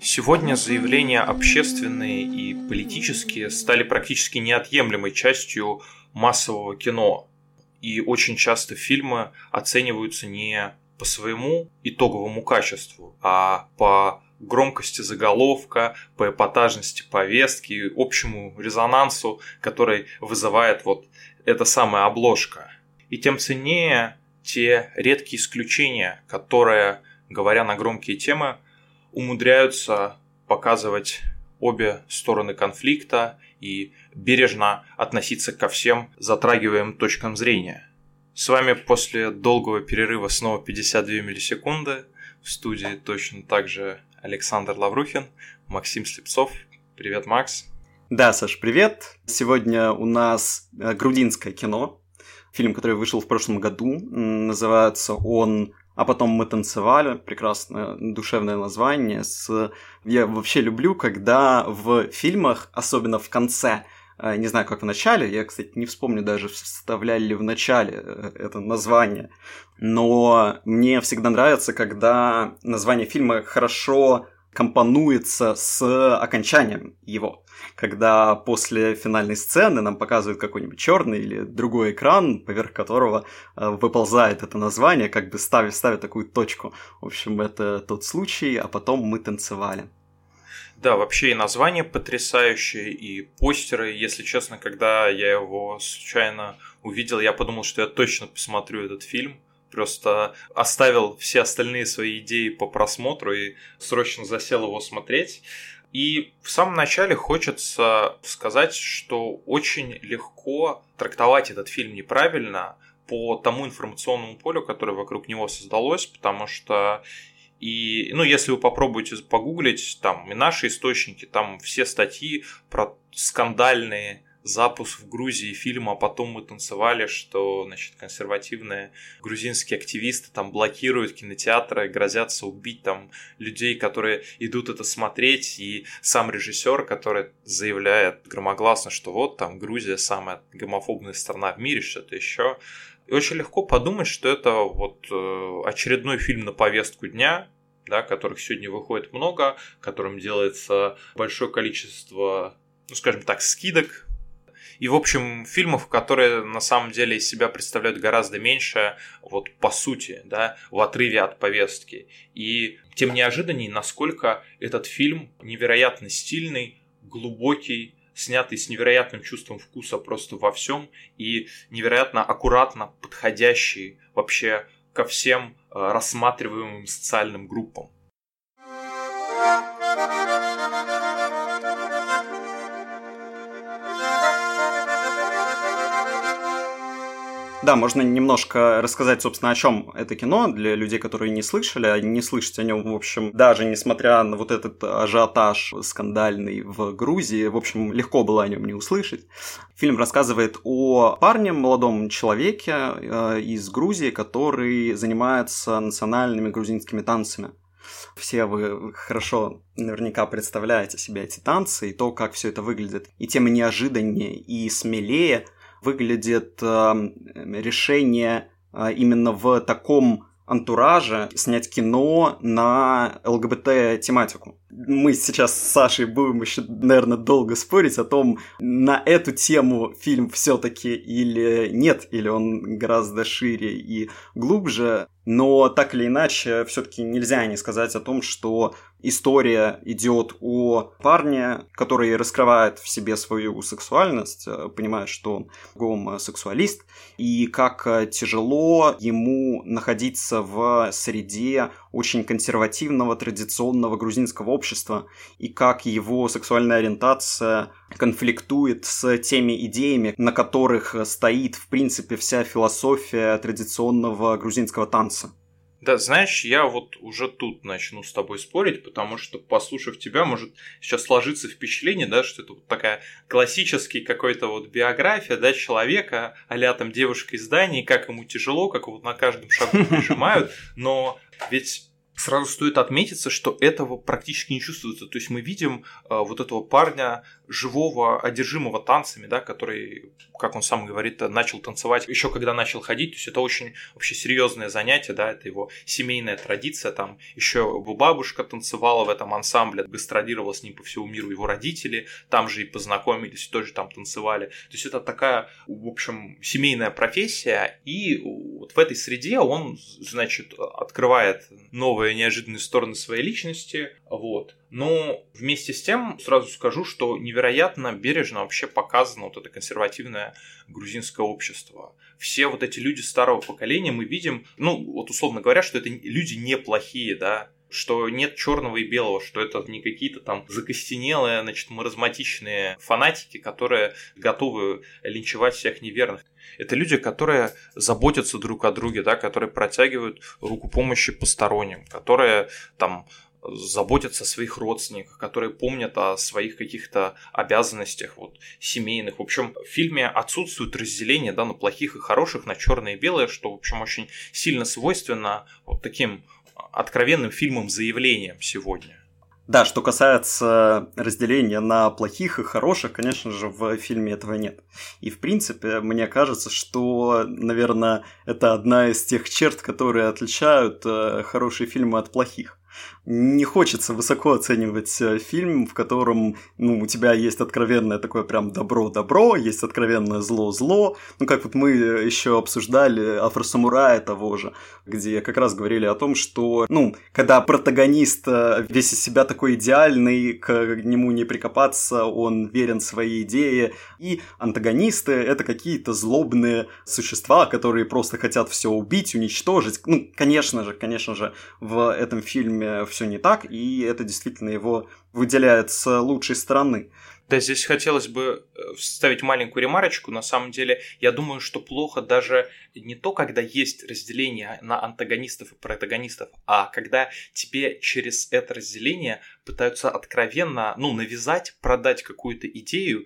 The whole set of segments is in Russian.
Сегодня заявления общественные и политические стали практически неотъемлемой частью массового кино. И очень часто фильмы оцениваются не по своему итоговому качеству, а по громкости заголовка, по эпатажности повестки, общему резонансу, который вызывает вот эта самая обложка. И тем ценнее те редкие исключения, которые, говоря на громкие темы, умудряются показывать обе стороны конфликта и бережно относиться ко всем затрагиваемым точкам зрения. С вами после долгого перерыва снова 52 миллисекунды. В студии точно так же Александр Лаврухин, Максим Слепцов. Привет, Макс. Да, Саш, привет. Сегодня у нас э, грудинское кино. Фильм, который вышел в прошлом году. Называется он а потом мы танцевали, прекрасное душевное название. С... Я вообще люблю, когда в фильмах, особенно в конце, не знаю, как в начале, я, кстати, не вспомню даже, вставляли ли в начале э, это название, но мне всегда нравится, когда название фильма хорошо компонуется с окончанием его когда после финальной сцены нам показывают какой-нибудь черный или другой экран, поверх которого э, выползает это название, как бы ставя, ставя такую точку. В общем, это тот случай, а потом мы танцевали. Да, вообще и название потрясающее, и постеры. Если честно, когда я его случайно увидел, я подумал, что я точно посмотрю этот фильм. Просто оставил все остальные свои идеи по просмотру и срочно засел его смотреть. И в самом начале хочется сказать, что очень легко трактовать этот фильм неправильно по тому информационному полю, которое вокруг него создалось, потому что и, ну, если вы попробуете погуглить, там наши источники, там все статьи про скандальные запуск в Грузии фильма, а потом мы танцевали, что, значит, консервативные грузинские активисты там блокируют кинотеатры, грозятся убить там людей, которые идут это смотреть, и сам режиссер, который заявляет громогласно, что вот там Грузия самая гомофобная страна в мире, что-то еще. И очень легко подумать, что это вот э, очередной фильм на повестку дня, да, которых сегодня выходит много, которым делается большое количество, ну, скажем так, скидок и, в общем, фильмов, которые на самом деле из себя представляют гораздо меньше, вот по сути, да, в отрыве от повестки. И тем неожиданнее, насколько этот фильм невероятно стильный, глубокий, снятый с невероятным чувством вкуса просто во всем и невероятно аккуратно подходящий вообще ко всем э, рассматриваемым социальным группам. Да, можно немножко рассказать, собственно, о чем это кино для людей, которые не слышали, а не слышать о нем, в общем, даже несмотря на вот этот ажиотаж скандальный в Грузии, в общем, легко было о нем не услышать. Фильм рассказывает о парне, молодом человеке э, из Грузии, который занимается национальными грузинскими танцами. Все вы хорошо наверняка представляете себе эти танцы и то, как все это выглядит. И тем неожиданнее и смелее – выглядит э, решение э, именно в таком антураже снять кино на ЛГБТ-тематику. Мы сейчас с Сашей будем еще, наверное, долго спорить о том, на эту тему фильм все-таки или нет, или он гораздо шире и глубже. Но так или иначе, все-таки нельзя не сказать о том, что история идет о парне, который раскрывает в себе свою сексуальность, э, понимает, что он гомосексуалист, и как э, тяжело ему находиться в среде очень консервативного, традиционного грузинского общества, и как его сексуальная ориентация конфликтует с теми идеями, на которых стоит, в принципе, вся философия традиционного грузинского танца. Да, знаешь, я вот уже тут начну с тобой спорить, потому что, послушав тебя, может сейчас сложиться впечатление, да, что это вот такая классический какой-то вот биография, да, человека, а там девушка из Дании, как ему тяжело, как вот на каждом шагу прижимают, но ведь сразу стоит отметиться, что этого практически не чувствуется. То есть мы видим э, вот этого парня живого, одержимого танцами, да, который, как он сам говорит, начал танцевать еще когда начал ходить. То есть это очень вообще серьезное занятие, да, это его семейная традиция. Там еще его бабушка танцевала в этом ансамбле, гастролировала с ним по всему миру его родители, там же и познакомились, тоже там танцевали. То есть это такая, в общем, семейная профессия, и вот в этой среде он, значит, открывает новые неожиданные стороны своей личности, вот. Но вместе с тем сразу скажу, что невероятно бережно вообще показано вот это консервативное грузинское общество. Все вот эти люди старого поколения мы видим, ну, вот условно говоря, что это люди неплохие, да, что нет черного и белого, что это не какие-то там закостенелые, значит, маразматичные фанатики, которые готовы линчевать всех неверных. Это люди, которые заботятся друг о друге, да, которые протягивают руку помощи посторонним, которые там заботятся о своих родственниках, которые помнят о своих каких-то обязанностях вот, семейных. В общем, в фильме отсутствует разделение да, на плохих и хороших, на черное и белое, что, в общем, очень сильно свойственно вот таким откровенным фильмам-заявлениям сегодня. Да, что касается разделения на плохих и хороших, конечно же, в фильме этого нет. И, в принципе, мне кажется, что, наверное, это одна из тех черт, которые отличают э, хорошие фильмы от плохих не хочется высоко оценивать э, фильм, в котором ну, у тебя есть откровенное такое прям добро-добро, есть откровенное зло-зло. Ну, как вот мы еще обсуждали Афросамурая того же, где как раз говорили о том, что, ну, когда протагонист э, весь из себя такой идеальный, к нему не прикопаться, он верен своей идее, и антагонисты — это какие-то злобные существа, которые просто хотят все убить, уничтожить. Ну, конечно же, конечно же, в этом фильме все не так, и это действительно его выделяет с лучшей стороны. Да, здесь хотелось бы э, вставить маленькую ремарочку. На самом деле, я думаю, что плохо даже не то, когда есть разделение на антагонистов и протагонистов, а когда тебе через это разделение пытаются откровенно, ну, навязать, продать какую-то идею,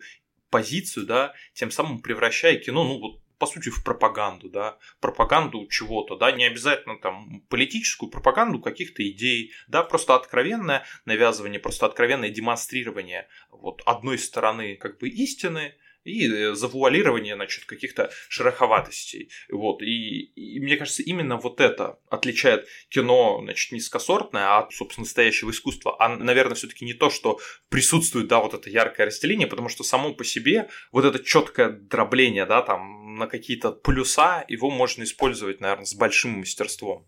позицию, да, тем самым превращая кино, ну, вот по сути, в пропаганду, да, пропаганду чего-то, да, не обязательно там политическую пропаганду каких-то идей, да, просто откровенное навязывание, просто откровенное демонстрирование вот одной стороны как бы истины, и э, завуалирование, значит, каких-то шероховатостей. Вот. И, и мне кажется, именно вот это отличает кино, значит, низкосортное от, собственно, настоящего искусства. А, наверное, все-таки не то, что присутствует, да, вот это яркое разделение, потому что само по себе вот это четкое дробление, да, там, на какие-то плюса, его можно использовать, наверное, с большим мастерством.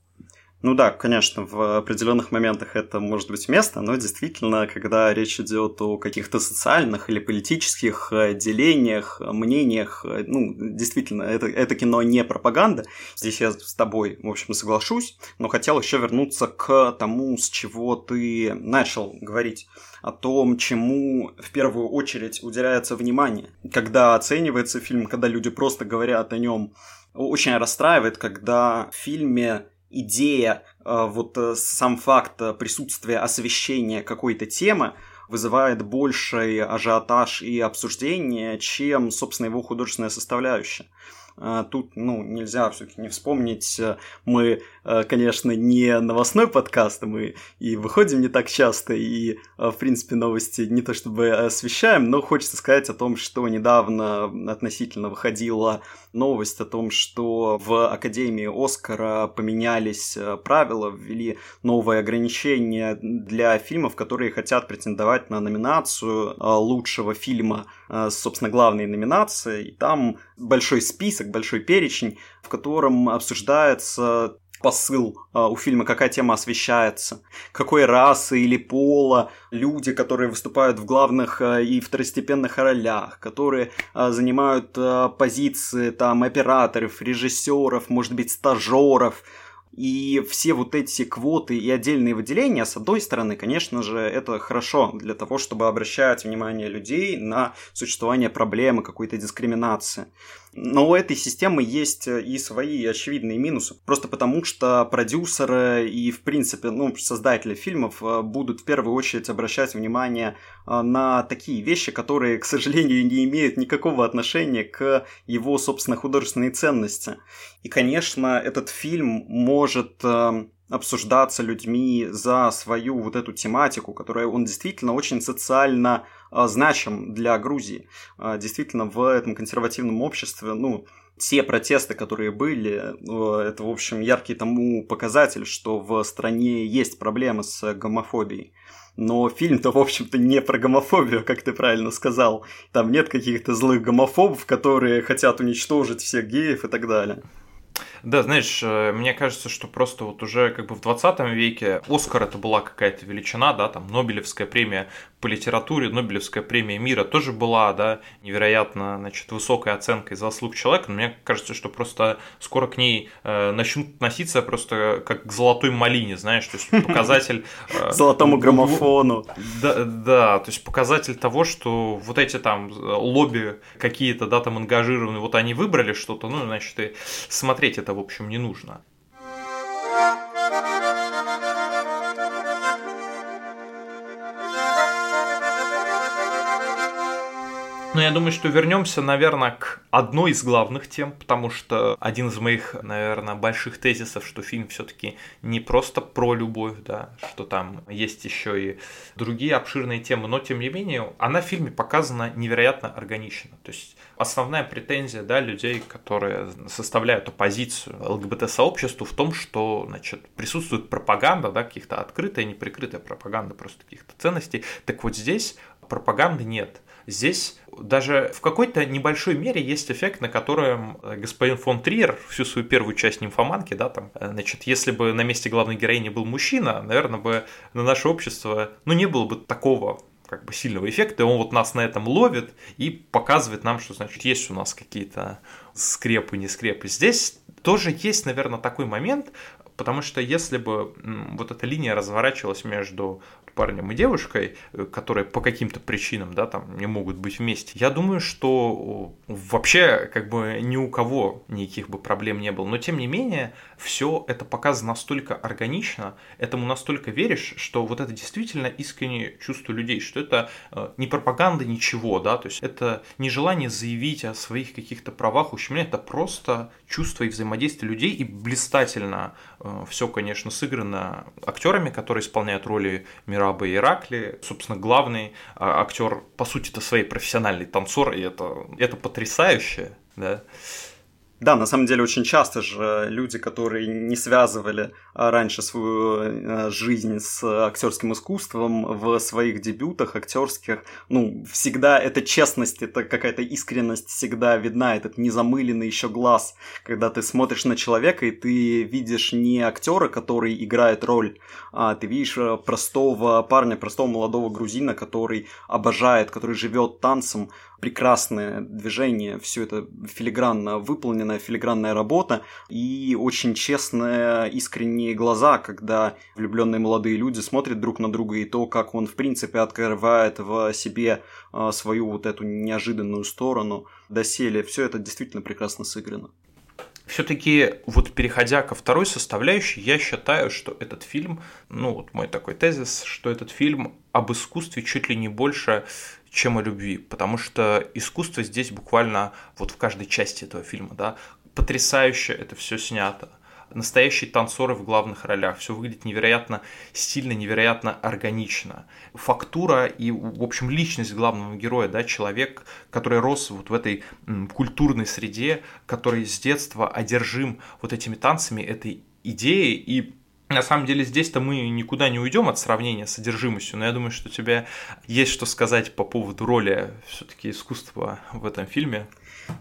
Ну да, конечно, в определенных моментах это может быть место, но действительно, когда речь идет о каких-то социальных или политических делениях, мнениях, ну, действительно, это, это кино не пропаганда. Здесь я с тобой, в общем, соглашусь, но хотел еще вернуться к тому, с чего ты начал говорить о том, чему в первую очередь уделяется внимание. Когда оценивается фильм, когда люди просто говорят о нем, очень расстраивает, когда в фильме идея, э, вот э, сам факт э, присутствия освещения какой-то темы вызывает больший ажиотаж и обсуждение, чем, собственно, его художественная составляющая. Тут, ну, нельзя все-таки не вспомнить, мы конечно, не новостной подкаст, мы и выходим не так часто, и, в принципе, новости не то чтобы освещаем, но хочется сказать о том, что недавно относительно выходила новость о том, что в Академии Оскара поменялись э, правила, ввели новые ограничения для фильмов, которые хотят претендовать на номинацию лучшего фильма, собственно, главной номинации, и там большой список, большой перечень, в котором обсуждается посыл а, у фильма, какая тема освещается, какой расы или пола люди, которые выступают в главных а, и второстепенных ролях, которые а, занимают а, позиции там операторов, режиссеров, может быть, стажеров, и все вот эти квоты и отдельные выделения, с одной стороны, конечно же, это хорошо для того, чтобы обращать внимание людей на существование проблемы, какой-то дискриминации. Но у этой системы есть и свои очевидные минусы. Просто потому, что продюсеры и, в принципе, ну, создатели фильмов э, будут в первую очередь обращать внимание э, на такие вещи, которые, к сожалению, не имеют никакого отношения к его, собственно, художественной ценности. И, конечно, этот фильм может э, обсуждаться людьми за свою вот эту тематику, которая он действительно очень социально э, значим для Грузии. Э, действительно, в этом консервативном обществе, ну, те протесты, которые были, э, это, в общем, яркий тому показатель, что в стране есть проблемы с гомофобией. Но фильм-то, в общем-то, не про гомофобию, как ты правильно сказал. Там нет каких-то злых гомофобов, которые хотят уничтожить всех геев и так далее. Да, знаешь, э, мне кажется, что просто вот уже как бы в 20 веке Оскар это была какая-то величина, да, там Нобелевская премия по литературе, Нобелевская премия мира тоже была, да, невероятно, значит, высокой оценкой заслуг человека, но мне кажется, что просто скоро к ней э, начнут относиться просто как к золотой малине, знаешь, то есть показатель... Э, Золотому граммофону. Да, да, то есть показатель того, что вот эти там лобби какие-то, да, там ангажированные, вот они выбрали что-то, ну, значит, и смотреть это в общем, не нужно. Но я думаю, что вернемся, наверное, к одной из главных тем, потому что один из моих, наверное, больших тезисов, что фильм все-таки не просто про любовь, да, что там есть еще и другие обширные темы, но тем не менее она в фильме показана невероятно органично. То есть основная претензия да, людей, которые составляют оппозицию ЛГБТ-сообществу в том, что значит, присутствует пропаганда, да, каких-то открытая, неприкрытая пропаганда просто каких-то ценностей. Так вот здесь пропаганды нет. Здесь даже в какой-то небольшой мере есть эффект, на котором э, господин фон Триер всю свою первую часть нимфоманки, да, там, э, значит, если бы на месте главной героини был мужчина, наверное, бы на наше общество, ну, не было бы такого как бы сильного эффекта, и он вот нас на этом ловит и показывает нам, что, значит, есть у нас какие-то скрепы, не скрепы. Здесь тоже есть, наверное, такой момент, потому что если бы вот эта линия разворачивалась между парнем и девушкой, э, которые по каким-то причинам, да, там не могут быть вместе, я думаю, что вообще как бы ни у кого никаких бы проблем не было. Но тем не менее, все это показано настолько органично, этому настолько веришь, что вот это действительно искреннее чувство людей, что это э, не пропаганда ничего, да, то есть это не желание заявить о своих каких-то правах, ущемления, это просто чувство и взаимодействие людей, и блистательно э, все, конечно, сыграно актерами, которые исполняют роли мира Мираба и Иракли. Собственно, главный а, актер, по сути, это своей профессиональный танцор, и это, это потрясающе, да. Да, на самом деле очень часто же люди, которые не связывали а, раньше свою а, жизнь с актерским искусством в своих дебютах актерских, ну, всегда эта честность, это какая-то искренность всегда видна, этот незамыленный еще глаз, когда ты смотришь на человека и ты видишь не актера, который играет роль, а ты видишь а, простого парня, простого молодого грузина, который обожает, который живет танцем, прекрасное движение, все это филигранно выполненная филигранная работа и очень честные, искренние глаза, когда влюбленные молодые люди смотрят друг на друга и то, как он в принципе открывает в себе а, свою вот эту неожиданную сторону доселе, все это действительно прекрасно сыграно. Все-таки, вот переходя ко второй составляющей, я считаю, что этот фильм, ну вот мой такой тезис, что этот фильм об искусстве чуть ли не больше, чем о любви, потому что искусство здесь буквально вот в каждой части этого фильма, да, потрясающе это все снято. Настоящие танцоры в главных ролях. Все выглядит невероятно стильно, невероятно органично. Фактура и, в общем, личность главного героя, да, человек, который рос вот в этой культурной среде, который с детства одержим вот этими танцами, этой идеей и на самом деле здесь-то мы никуда не уйдем от сравнения с содержимостью, но я думаю, что у тебя есть что сказать по поводу роли все-таки искусства в этом фильме.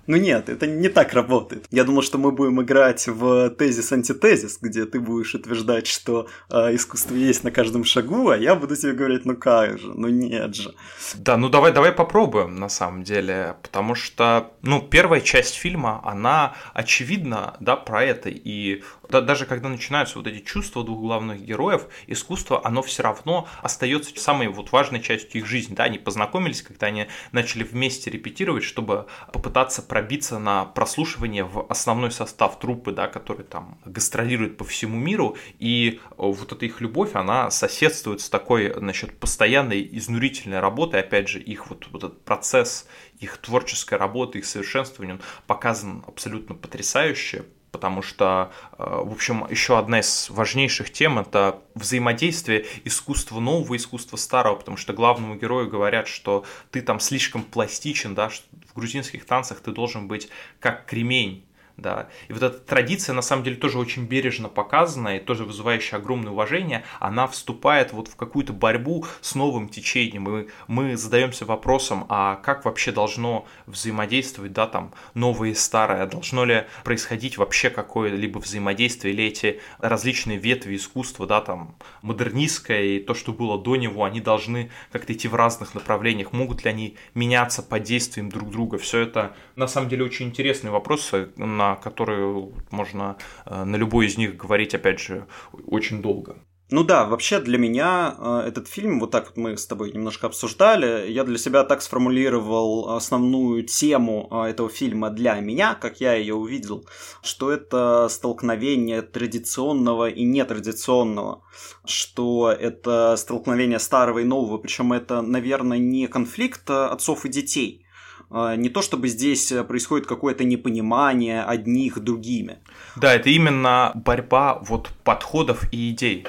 Ну нет, это не так работает. Я думал, что мы будем играть в тезис-антитезис, где ты будешь утверждать, что э, искусство есть на каждом шагу, а я буду тебе говорить, ну как же, ну нет же. Да, ну давай, давай попробуем на самом деле, потому что, ну, первая часть фильма, она очевидна, да, про это, и да, даже когда начинаются вот эти чувства двух главных героев, искусство, оно все равно остается самой вот важной частью их жизни, да, они познакомились, когда они начали вместе репетировать, чтобы попытаться пробиться на прослушивание в основной состав труппы, да, который там гастролирует по всему миру, и вот эта их любовь, она соседствует с такой, значит, постоянной изнурительной работой, опять же, их вот, вот этот процесс их творческой работы, их совершенствования, он показан абсолютно потрясающе потому что, э, в общем, еще одна из важнейших тем – это взаимодействие искусства нового и искусства старого, потому что главному герою говорят, что ты там слишком пластичен, да, что в грузинских танцах ты должен быть как кремень, да. И вот эта традиция, на самом деле, тоже очень бережно показана и тоже вызывающая огромное уважение, она вступает вот в какую-то борьбу с новым течением, и мы задаемся вопросом, а как вообще должно взаимодействовать, да, там, новое и старое, должно ли происходить вообще какое-либо взаимодействие, или эти различные ветви искусства, да, там, модернистское и то, что было до него, они должны как-то идти в разных направлениях, могут ли они меняться под действием друг друга, все это, на самом деле, очень интересные вопросы, на которые можно э, на любой из них говорить, опять же, очень долго. Ну да, вообще для меня э, этот фильм, вот так вот мы с тобой немножко обсуждали, я для себя так сформулировал основную тему э, этого фильма для меня, как я ее увидел, что это столкновение традиционного и нетрадиционного, что это столкновение старого и нового, причем это, наверное, не конфликт отцов и детей, не то чтобы здесь э, происходит какое-то непонимание одних другими. Да, это именно борьба вот подходов и идей.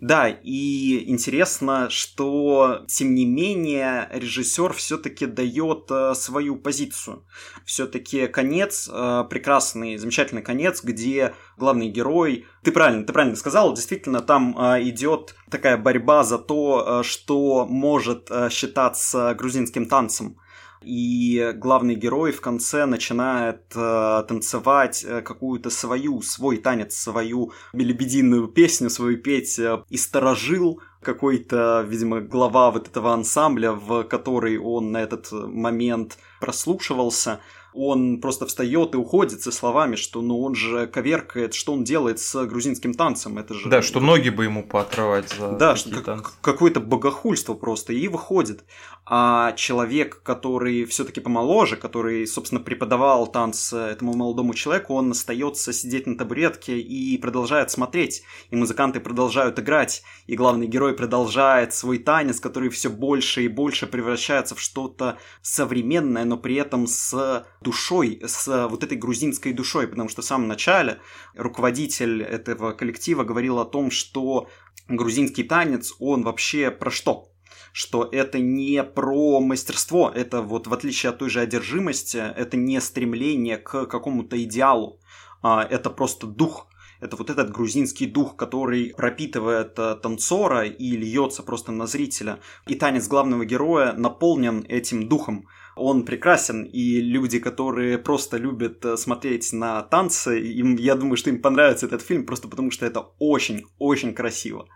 Да, и интересно, что тем не менее режиссер все-таки дает э, свою позицию. Все-таки конец, э, прекрасный, замечательный конец, где главный герой, ты правильно, ты правильно сказал, действительно там э, идет такая борьба за то, что может считаться грузинским танцем и главный герой в конце начинает э, танцевать э, какую-то свою, свой танец, свою лебединую песню, свою петь э, и сторожил какой-то, видимо, глава вот этого ансамбля, в который он на этот момент прослушивался – он просто встает и уходит со словами, что ну он же коверкает, что он делает с грузинским танцем, это же... Да, что ноги бы ему поотрывать за Да, что как, какое-то богохульство просто, и выходит. А человек, который все-таки помоложе, который, собственно, преподавал танцы этому молодому человеку, он остается сидеть на табуретке и продолжает смотреть, и музыканты продолжают играть, и главный герой продолжает свой танец, который все больше и больше превращается в что-то современное, но при этом с душой, с вот этой грузинской душой, потому что в самом начале руководитель этого коллектива говорил о том, что грузинский танец, он вообще про что? что это не про мастерство, это вот в отличие от той же одержимости, это не стремление к какому-то идеалу, а это просто дух, это вот этот грузинский дух, который пропитывает э, танцора и льется просто на зрителя. И танец главного героя наполнен этим духом он прекрасен, и люди, которые просто любят э, смотреть на танцы, им, я думаю, что им понравится этот фильм просто потому, что это очень-очень красиво.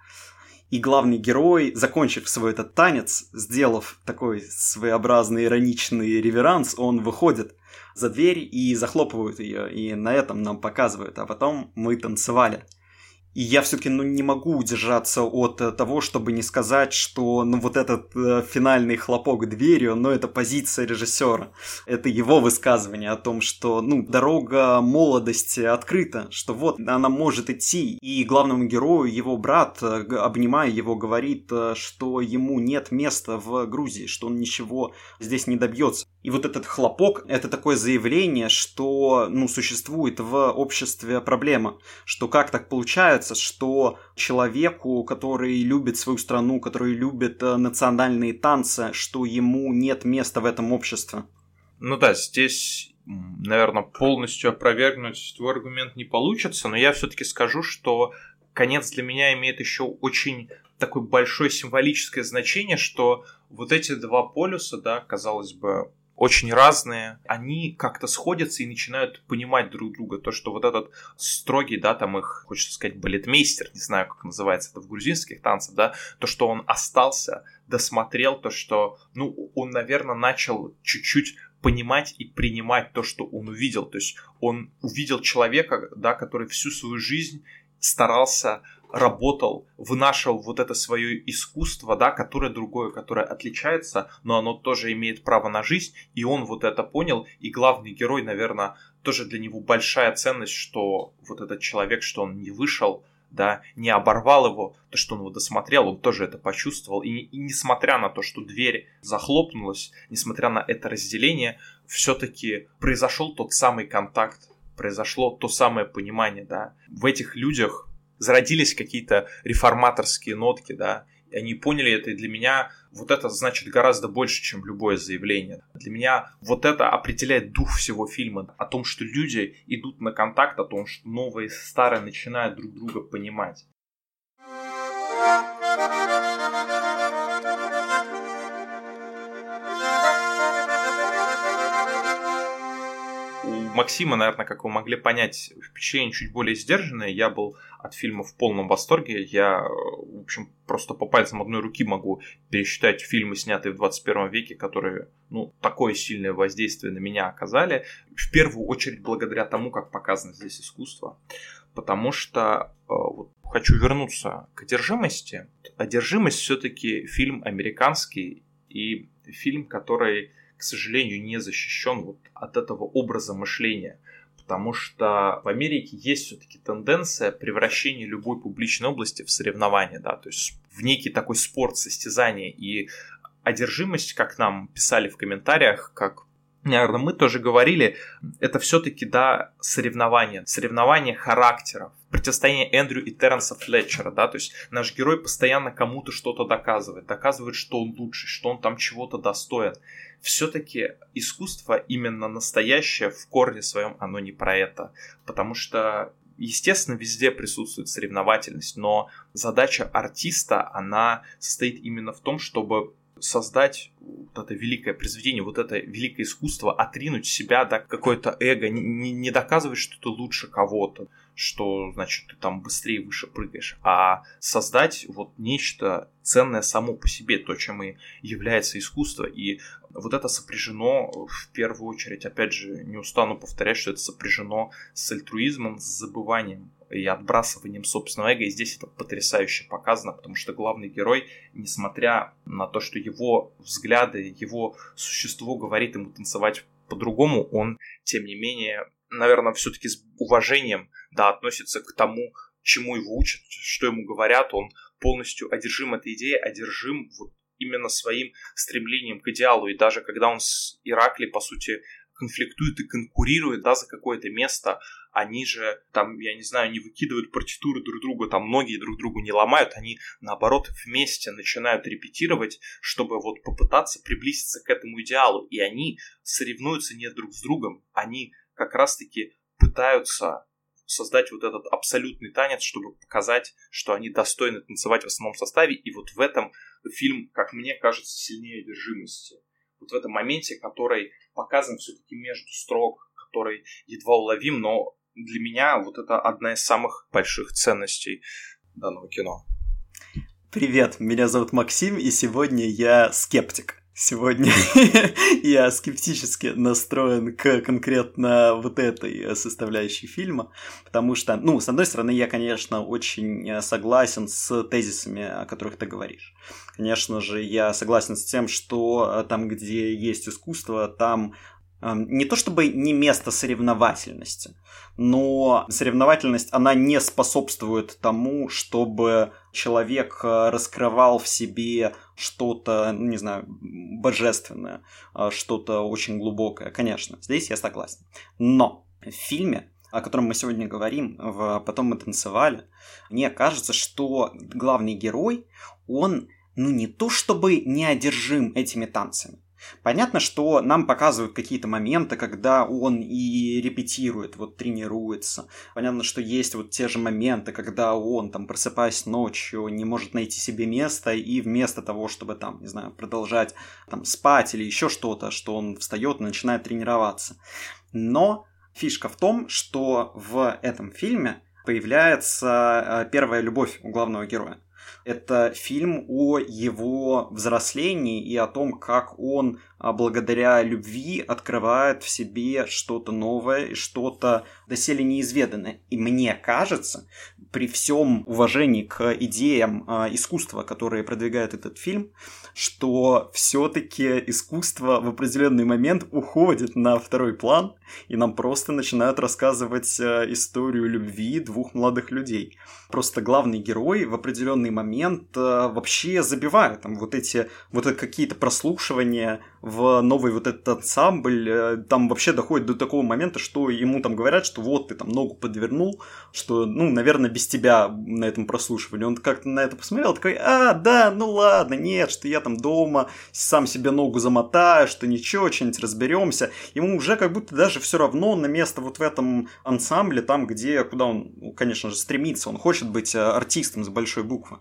И главный герой, закончив свой этот танец, сделав такой своеобразный ироничный реверанс, он выходит за дверь и захлопывают ее, и на этом нам показывают, а потом мы танцевали. И я все-таки ну, не могу удержаться от э, того, чтобы не сказать, что ну, вот этот э, финальный хлопок дверью, ну, это позиция режиссера. Это его высказывание о том, что ну, дорога молодости открыта, что вот она может идти. И главному герою его брат, э, обнимая его, говорит, э, что ему нет места в Грузии, что он ничего здесь не добьется. И вот этот хлопок – это такое заявление, что ну, существует в обществе проблема, что как так получается, что человеку, который любит свою страну, который любит э, национальные танцы, что ему нет места в этом обществе. Ну да, здесь, наверное, полностью опровергнуть твой аргумент не получится, но я все-таки скажу, что конец для меня имеет еще очень такое большое символическое значение, что вот эти два полюса, да, казалось бы, очень разные, они как-то сходятся и начинают понимать друг друга. То, что вот этот строгий, да, там их, хочется сказать, балетмейстер, не знаю, как называется это в грузинских танцах, да, то, что он остался, досмотрел, то, что, ну, он, наверное, начал чуть-чуть понимать и принимать то, что он увидел. То есть он увидел человека, да, который всю свою жизнь старался работал, вынашивал вот это свое искусство, да, которое другое, которое отличается, но оно тоже имеет право на жизнь, и он вот это понял, и главный герой, наверное, тоже для него большая ценность, что вот этот человек, что он не вышел, да, не оборвал его, то, что он его досмотрел, он тоже это почувствовал. И, и несмотря на то, что дверь захлопнулась, несмотря на это разделение, все-таки произошел тот самый контакт произошло то самое понимание, да. В этих людях зародились какие-то реформаторские нотки, да, и они поняли это, и для меня вот это значит гораздо больше, чем любое заявление. Для меня вот это определяет дух всего фильма, о том, что люди идут на контакт, о том, что новые и старые начинают друг друга понимать. Максима, наверное, как вы могли понять, впечатление чуть более сдержанное. Я был от фильма в полном восторге. Я, в общем, просто по пальцам одной руки могу пересчитать фильмы, снятые в 21 веке, которые, ну, такое сильное воздействие на меня оказали. В первую очередь благодаря тому, как показано здесь искусство. Потому что э, вот, хочу вернуться к одержимости. Одержимость все-таки фильм американский и фильм, который сожалению, не защищен вот от этого образа мышления. Потому что в Америке есть все-таки тенденция превращения любой публичной области в соревнование, да, то есть в некий такой спорт, состязание. И одержимость, как нам писали в комментариях, как наверное, мы тоже говорили, это все-таки, да, соревнование, соревнование характеров, противостояние Эндрю и Терренса Флетчера, да, то есть наш герой постоянно кому-то что-то доказывает, доказывает, что он лучший, что он там чего-то достоин все-таки искусство именно настоящее в корне своем, оно не про это. Потому что естественно, везде присутствует соревновательность, но задача артиста, она состоит именно в том, чтобы создать вот это великое произведение, вот это великое искусство, отринуть себя, да, какое-то эго, не, не доказывать, что ты лучше кого-то, что, значит, ты там быстрее выше прыгаешь, а создать вот нечто ценное само по себе, то, чем и является искусство. И вот это сопряжено в первую очередь, опять же, не устану повторять, что это сопряжено с альтруизмом, с забыванием и отбрасыванием собственного эго. И здесь это потрясающе показано, потому что главный герой, несмотря на то, что его взгляды, его существо говорит ему танцевать по-другому, он, тем не менее, наверное, все-таки с уважением да, относится к тому, чему его учат, что ему говорят, он полностью одержим этой идеей, одержим вот именно своим стремлением к идеалу. И даже когда он с Иракли, по сути, конфликтует и конкурирует, да, за какое-то место, они же там, я не знаю, не выкидывают партитуры друг друга, там многие друг другу не ломают, они наоборот вместе начинают репетировать, чтобы вот попытаться приблизиться к этому идеалу, и они соревнуются не друг с другом, они как раз-таки пытаются создать вот этот абсолютный танец, чтобы показать, что они достойны танцевать в основном составе, и вот в этом фильм, как мне кажется, сильнее одержимости. Вот в этом моменте, который показан все-таки между строк, который едва уловим, но для меня вот это одна из самых больших ценностей данного кино. Привет, меня зовут Максим, и сегодня я скептик. Сегодня я скептически настроен к конкретно вот этой составляющей фильма, потому что, ну, с одной стороны, я, конечно, очень согласен с тезисами, о которых ты говоришь. Конечно же, я согласен с тем, что там, где есть искусство, там не то чтобы не место соревновательности, но соревновательность, она не способствует тому, чтобы человек э, раскрывал в себе что-то, ну, не знаю, божественное, а что-то очень глубокое. Конечно, здесь я согласен. Но в фильме о котором мы сегодня говорим, в «Потом мы танцевали», мне кажется, что главный герой, он, ну, не то чтобы неодержим этими танцами, Понятно, что нам показывают какие-то моменты, когда он и репетирует, вот тренируется. Понятно, что есть вот те же моменты, когда он, там, просыпаясь ночью, не может найти себе место, и вместо того, чтобы там, не знаю, продолжать там спать или еще что-то, что он встает и начинает тренироваться. Но фишка в том, что в этом фильме появляется э, первая любовь у главного героя. Это фильм о его взрослении и о том, как он благодаря любви открывает в себе что-то новое и что-то доселе неизведанное. И мне кажется, при всем уважении к идеям э, искусства, которые продвигает этот фильм, что все-таки искусство в определенный момент уходит на второй план, и нам просто начинают рассказывать э, историю любви двух молодых людей. Просто главный герой в определенный момент э, вообще забивает там вот эти вот какие-то прослушивания в новый вот этот ансамбль, э, там вообще доходит до такого момента, что ему там говорят, что вот ты там ногу подвернул, что, ну, наверное, без тебя на этом прослушивании. Он как-то на это посмотрел, такой, а, да, ну ладно, нет, что я там дома сам себе ногу замотаю, что ничего, что-нибудь разберемся. Ему уже как будто даже все равно на место вот в этом ансамбле, там, где, куда он, ну, конечно же, стремится. Он хочет быть э, артистом с большой буквы.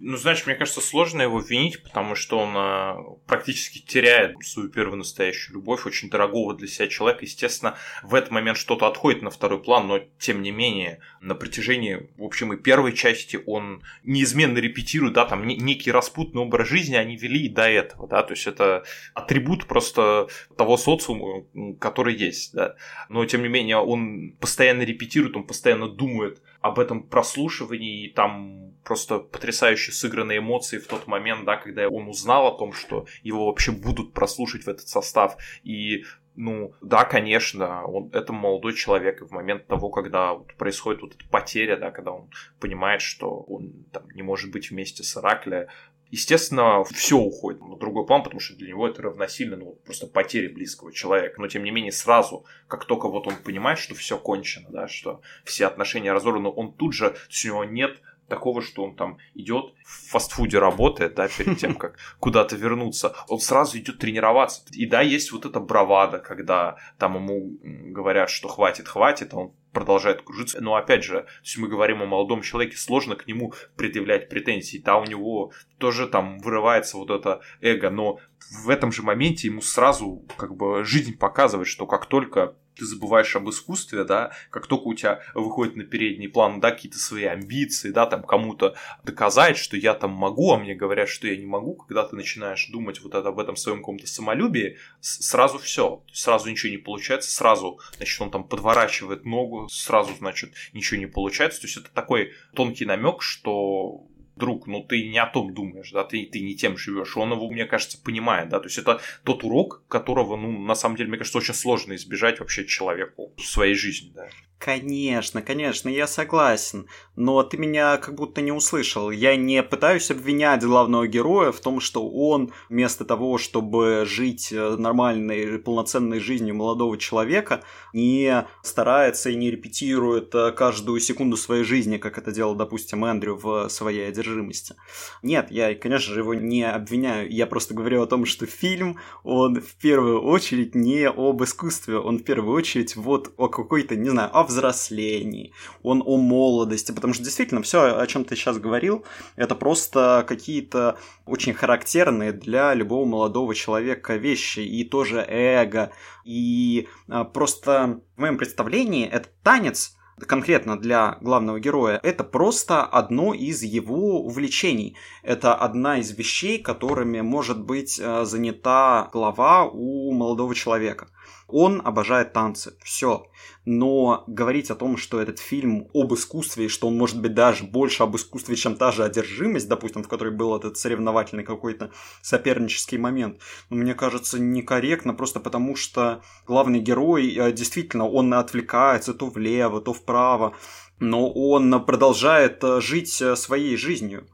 Ну, знаешь, мне кажется, сложно его винить, потому что он э, практически теряет свою первую настоящую любовь, очень дорогого для себя человека. Естественно, в этот момент что-то отходит на второй план, но тем не менее, на протяжении, в общем, и первой части он неизменно репетирует, да, там некий распутный образ жизни они вели и до этого, да, то есть это атрибут просто того социума, который есть, да. Но, тем не менее, он постоянно репетирует, он постоянно думает об этом прослушивании, и там просто потрясающе сыгранные эмоции в тот момент, да, когда он узнал о том, что его вообще будут прослушать в этот состав. И ну, да, конечно, он, это молодой человек, и в момент того, когда вот происходит вот эта потеря, да, когда он понимает, что он там, не может быть вместе с Ираклия, Естественно, все уходит на другой план, потому что для него это равносильно ну, просто потере близкого человека. Но тем не менее, сразу, как только вот он понимает, что все кончено, да, что все отношения разорваны, он тут же, то есть у него нет такого, что он там идет в фастфуде работает, да, перед тем, как куда-то вернуться, он сразу идет тренироваться. И да, есть вот эта бравада, когда там ему говорят, что хватит, хватит, а он продолжает кружиться. Но опять же, то есть мы говорим о молодом человеке, сложно к нему предъявлять претензии. Да, у него тоже там вырывается вот это эго, но в этом же моменте ему сразу как бы жизнь показывает, что как только ты забываешь об искусстве, да, как только у тебя выходит на передний план, да, какие-то свои амбиции, да, там кому-то доказать, что я там могу, а мне говорят, что я не могу, когда ты начинаешь думать вот это, об этом своем каком-то самолюбии, сразу все, сразу ничего не получается, сразу, значит, он там подворачивает ногу, сразу, значит, ничего не получается, то есть это такой тонкий намек, что друг, ну ты не о том думаешь, да, ты, ты не тем живешь. Он его, мне кажется, понимает, да, то есть это тот урок, которого, ну, на самом деле, мне кажется, очень сложно избежать вообще человеку в своей жизни, да. Конечно, конечно, я согласен. Но ты меня как будто не услышал. Я не пытаюсь обвинять главного героя в том, что он вместо того, чтобы жить э, нормальной, полноценной жизнью молодого человека, не старается и не репетирует э, каждую секунду своей жизни, как это делал, допустим, Эндрю в своей одержимости. Нет, я, конечно же, его не обвиняю. Я просто говорю о том, что фильм, он в первую очередь не об искусстве, он в первую очередь вот о какой-то, не знаю, о взрослении, он о молодости, потому что действительно все, о чем ты сейчас говорил, это просто какие-то очень характерные для любого молодого человека вещи, и тоже эго, и а, просто в моем представлении этот танец конкретно для главного героя, это просто одно из его увлечений. Это одна из вещей, которыми может быть а, занята глава у молодого человека. Он обожает танцы, все. Но говорить о том, что этот фильм об искусстве, и что он может быть даже больше об искусстве, чем та же одержимость, допустим, в которой был этот соревновательный какой-то сопернический момент, ну, мне кажется, некорректно, просто потому что главный герой, э, действительно, он отвлекается то влево, то вправо, но он продолжает э, жить э, своей жизнью.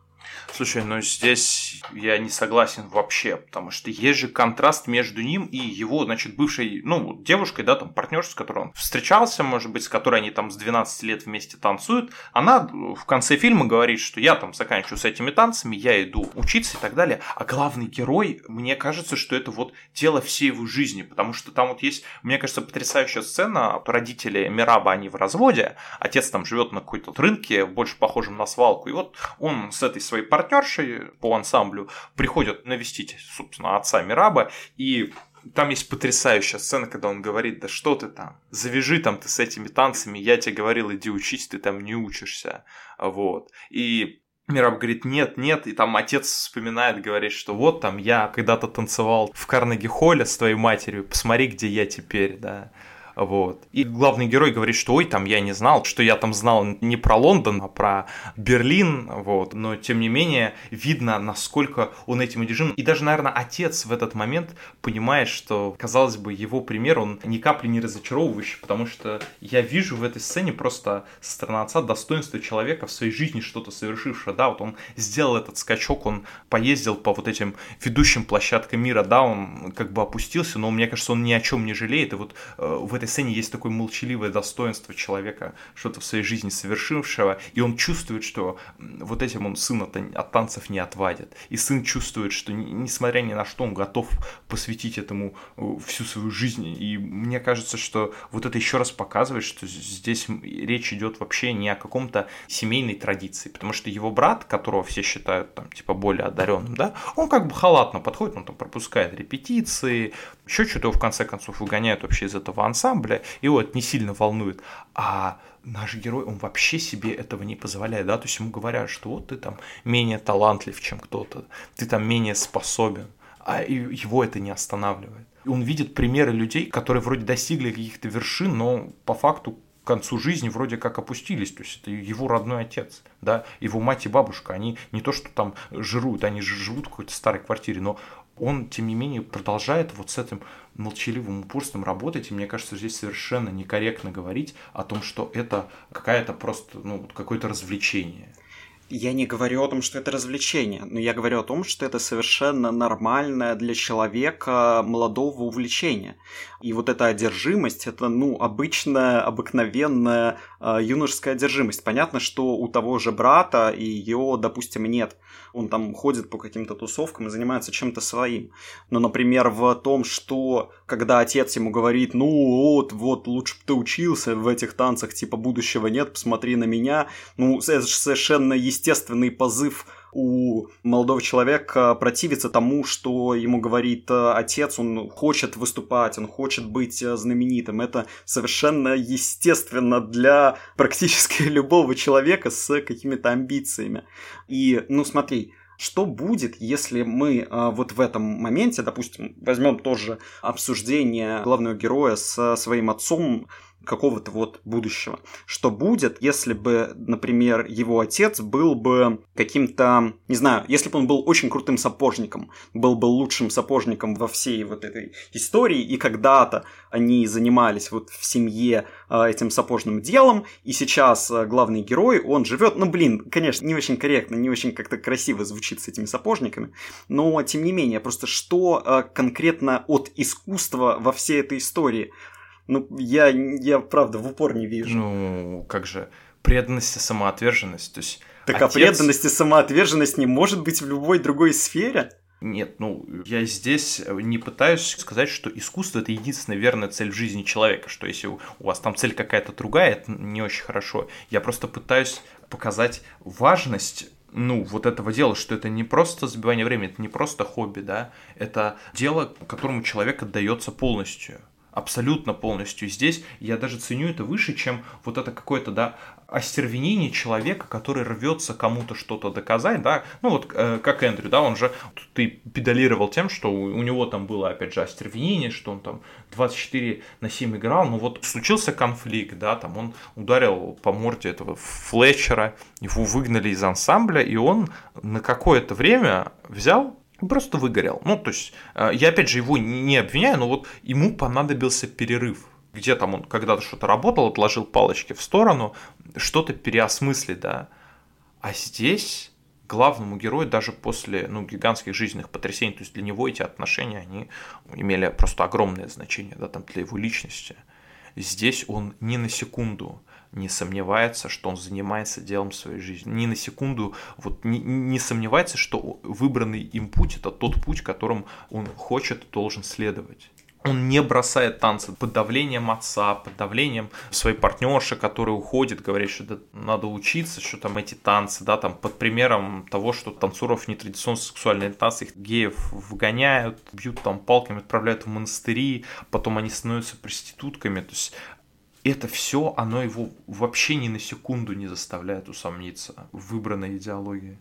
Слушай, ну здесь я не согласен вообще, потому что есть же контраст между ним и его, значит, бывшей, ну, девушкой, да, там, партнершей, с которой он встречался, может быть, с которой они там с 12 лет вместе танцуют. Она в конце фильма говорит, что я там заканчиваю с этими танцами, я иду учиться и так далее. А главный герой, мне кажется, что это вот дело всей его жизни, потому что там вот есть, мне кажется, потрясающая сцена, родители Мираба, они в разводе, отец там живет на какой-то рынке, больше похожем на свалку, и вот он с этой своей партнершей партнершей по ансамблю приходят навестить, собственно, отца Мираба, и там есть потрясающая сцена, когда он говорит, да что ты там, завяжи там ты с этими танцами, я тебе говорил, иди учись, ты там не учишься, вот. И Мираб говорит, нет, нет, и там отец вспоминает, говорит, что вот там я когда-то танцевал в Карнеги Холле с твоей матерью, посмотри, где я теперь, да. Вот. И главный герой говорит, что ой, там я не знал, что я там знал не про Лондон, а про Берлин, вот. Но тем не менее видно, насколько он этим одержим. И даже, наверное, отец в этот момент понимает, что, казалось бы, его пример, он ни капли не разочаровывающий, потому что я вижу в этой сцене просто со стороны отца достоинство человека в своей жизни что-то совершившего, да, вот он сделал этот скачок, он поездил по вот этим ведущим площадкам мира, да, он как бы опустился, но мне кажется, он ни о чем не жалеет, и вот э, в этой сцене есть такое молчаливое достоинство человека, что-то в своей жизни совершившего, и он чувствует, что вот этим он сына от танцев не отвадит, и сын чувствует, что несмотря ни на что, он готов посвятить этому э, всю свою жизнь, и мне кажется, что вот это еще раз показывает, что здесь речь идет вообще не о каком-то семейной традиции, потому что его брат, которого все считают там типа более одаренным, да, он как бы халатно подходит, он там пропускает репетиции, еще что-то в конце концов выгоняют вообще из этого ансамбля, и его это не сильно волнует. А наш герой, он вообще себе этого не позволяет, да, то есть ему говорят, что вот ты там менее талантлив, чем кто-то, ты там менее способен, а его это не останавливает. И он видит примеры людей, которые вроде достигли каких-то вершин, но по факту к концу жизни вроде как опустились, то есть это его родной отец, да, его мать и бабушка, они не то что там жируют, они живут в какой-то старой квартире, но он, тем не менее, продолжает вот с этим молчаливым упорством работать, и мне кажется, здесь совершенно некорректно говорить о том, что это какая-то просто, ну, какое-то развлечение. Я не говорю о том, что это развлечение, но я говорю о том, что это совершенно нормальное для человека молодого увлечение. И вот эта одержимость, это, ну, обычная, обыкновенная э, юношеская одержимость. Понятно, что у того же брата ее, допустим, нет. Он там ходит по каким-то тусовкам и занимается чем-то своим. Но, например, в том, что когда отец ему говорит, ну вот, вот, лучше бы ты учился в этих танцах, типа будущего нет, посмотри на меня, ну, это же совершенно естественный позыв у молодого человека противиться тому, что ему говорит э, отец, он хочет выступать, он хочет быть э, знаменитым. Это совершенно естественно для практически любого человека с какими-то амбициями. И, ну смотри, что будет, если мы а, вот в этом моменте, допустим, возьмем тоже обсуждение главного героя со своим отцом, какого-то вот будущего. Что будет, если бы, например, его отец был бы каким-то, не знаю, если бы он был очень крутым сапожником, был бы лучшим сапожником во всей вот этой истории, и когда-то они занимались вот в семье э, этим сапожным делом, и сейчас э, главный герой, он живет, ну блин, конечно, не очень корректно, не очень как-то красиво звучит с этими сапожниками, но тем не менее, просто что э, конкретно от искусства во всей этой истории ну, я, я правда в упор не вижу. Ну, как же, преданность и самоотверженность, то есть... Так а отец... а преданность и самоотверженность не может быть в любой другой сфере? Нет, ну, я здесь не пытаюсь сказать, что искусство – это единственная верная цель в жизни человека, что если у вас там цель какая-то другая, это не очень хорошо. Я просто пытаюсь показать важность ну, вот этого дела, что это не просто забивание времени, это не просто хобби, да, это дело, которому человек отдается полностью абсолютно полностью. Здесь я даже ценю это выше, чем вот это какое-то, да, остервенение человека, который рвется кому-то что-то доказать, да, ну вот э, как Эндрю, да, он же, ты педалировал тем, что у, у него там было, опять же, остервенение, что он там 24 на 7 играл, ну вот случился конфликт, да, там он ударил по морде этого Флетчера, его выгнали из ансамбля, и он на какое-то время взял просто выгорел. Ну, то есть, э, я опять же его не обвиняю, но вот ему понадобился перерыв. Где там он когда-то что-то работал, отложил палочки в сторону, что-то переосмыслить, да. А здесь главному герою даже после ну, гигантских жизненных потрясений, то есть для него эти отношения, они имели просто огромное значение да, там, для его личности. Здесь он ни на секунду не сомневается, что он занимается делом своей жизни. Ни на секунду вот не, не сомневается, что выбранный им путь это тот путь, которым он хочет, должен следовать. Он не бросает танцы под давлением отца, под давлением своей партнерши, которая уходит, говорит, что да, надо учиться, что там эти танцы, да, там под примером того, что танцоров нетрадиционно сексуальной ориентации, их геев выгоняют, бьют там палками, отправляют в монастыри, потом они становятся проститутками. То есть это все, оно его вообще ни на секунду не заставляет усомниться в выбранной идеологии.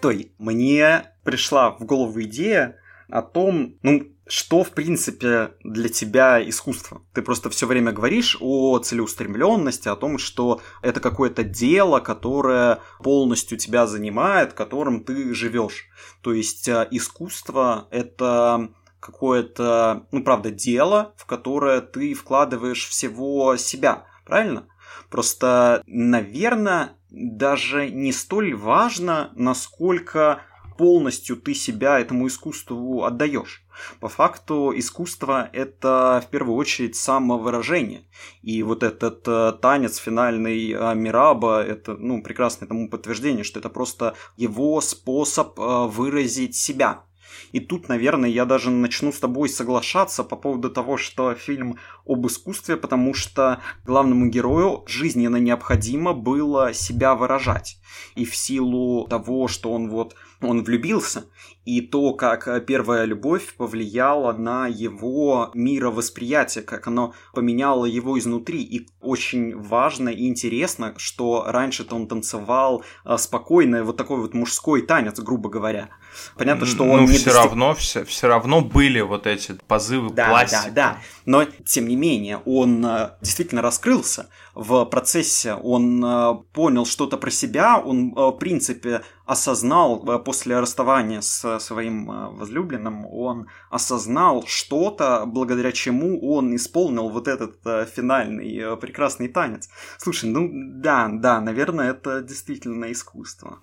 стой, мне пришла в голову идея о том, ну, что, в принципе, для тебя искусство? Ты просто все время говоришь о целеустремленности, о том, что это какое-то дело, которое полностью тебя занимает, которым ты живешь. То есть э, искусство это какое-то, ну, правда, дело, в которое ты вкладываешь всего себя, правильно? Просто, наверное, даже не столь важно, насколько полностью ты себя этому искусству отдаешь. По факту искусство это в первую очередь самовыражение. И вот этот э, танец финальный э, Мираба это ну, прекрасное тому подтверждение, что это просто его способ э, выразить себя. И тут, наверное, я даже начну с тобой соглашаться по поводу того, что фильм об искусстве, потому что главному герою жизненно необходимо было себя выражать. И в силу того, что он вот он влюбился, и то, как первая любовь повлияла на его мировосприятие, как оно поменяло его изнутри. И очень важно и интересно, что раньше-то он танцевал а, спокойно, вот такой вот мужской танец, грубо говоря. Понятно, что он ну, не все достиг... равно, все, все равно были вот эти позывы да, пластики. Да, да, но тем не менее он а, действительно раскрылся в процессе, он а, понял что-то про себя, он, в принципе, осознал после расставания с своим э, возлюбленным, он осознал что-то, благодаря чему он исполнил вот этот э, финальный э, прекрасный танец. Слушай, ну да, да, наверное, это действительно искусство.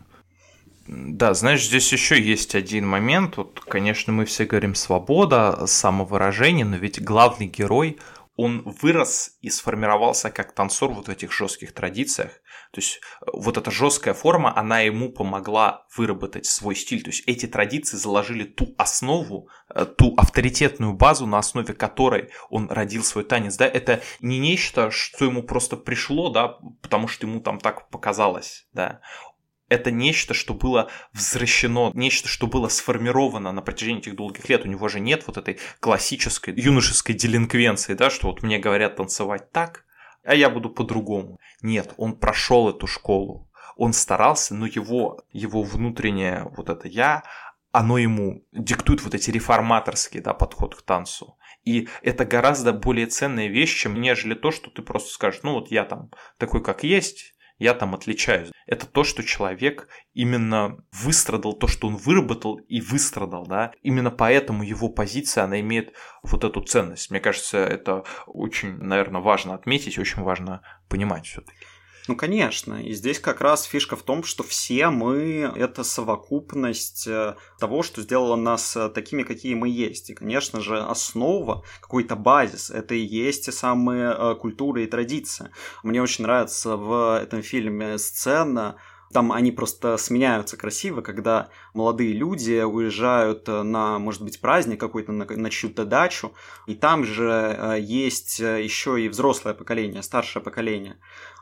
Да, знаешь, здесь еще есть один момент. Вот, конечно, мы все говорим свобода, самовыражение, но ведь главный герой он вырос и сформировался как танцор вот в этих жестких традициях. То есть э, вот эта жесткая форма, она ему помогла выработать свой стиль. То есть эти традиции заложили ту основу, э, ту авторитетную базу, на основе которой он родил свой танец. Да? Это не нечто, что ему просто пришло, да, потому что ему там так показалось. Да? Это нечто, что было возвращено, нечто, что было сформировано на протяжении этих долгих лет. У него же нет вот этой классической юношеской делинквенции, да, что вот мне говорят танцевать так, а я буду по-другому. Нет, он прошел эту школу, он старался, но его, его внутреннее вот это я, оно ему диктует вот эти реформаторские да, подход к танцу. И это гораздо более ценная вещь, чем нежели то, что ты просто скажешь, ну вот я там такой, как есть, я там отличаюсь. Это то, что человек именно выстрадал, то, что он выработал и выстрадал, да. Именно поэтому его позиция, она имеет вот эту ценность. Мне кажется, это очень, наверное, важно отметить, очень важно понимать все-таки. Ну, конечно. И здесь как раз фишка в том, что все мы — это совокупность э, того, что сделало нас э, такими, какие мы есть. И, конечно же, основа, какой-то базис — это и есть те самые э, культуры и традиции. Мне очень нравится в этом фильме сцена, там они просто сменяются красиво, когда молодые люди уезжают на, может быть, праздник какой-то, на, на чью-то дачу, и там же есть еще и взрослое поколение, старшее поколение.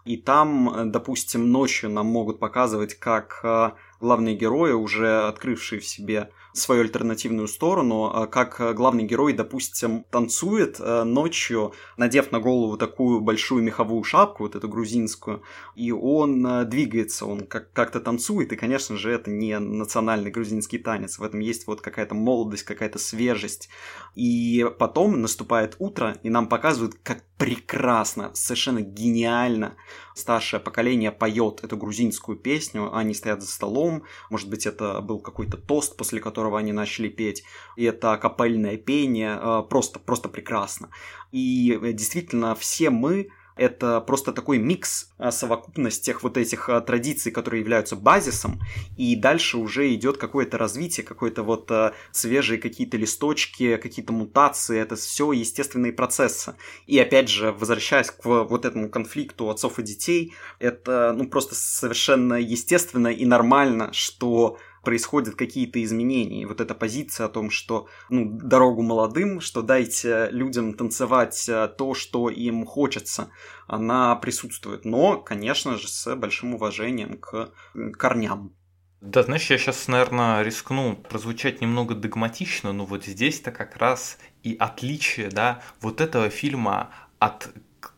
И там, э, допустим, ночью нам могут показывать, как э, главные герои, уже открывшие в себе свою альтернативную сторону, э, как главный герой, допустим, танцует ночью, надев на голову такую большую меховую шапку, вот эту грузинскую, и он двигается, он как- как-то танцует, и, конечно же, это не национальный грузинский танец, в этом есть вот какая-то молодость, какая-то свежесть. И потом наступает утро, и нам показывают, как прекрасно, совершенно гениально старшее поколение поет эту грузинскую песню, они стоят за столом, может быть, это был какой-то тост, после которого они начали петь, и это капельное пение, э, просто, просто прекрасно. И э, действительно, все мы это просто такой микс, а, совокупность тех вот этих а, традиций, которые являются базисом, и дальше уже идет какое-то развитие, какое-то вот а, свежие какие-то листочки, какие-то мутации, это все естественные процессы. И опять же, возвращаясь к вот этому конфликту отцов и детей, это ну просто совершенно естественно и нормально, что происходят какие-то изменения. И вот эта позиция о том, что ну, дорогу молодым, что дайте людям танцевать э, то, что им хочется, она присутствует. Но, конечно же, с большим уважением к корням. Да, знаешь, я сейчас, наверное, рискну прозвучать немного догматично, но вот здесь-то как раз и отличие, да, вот этого фильма от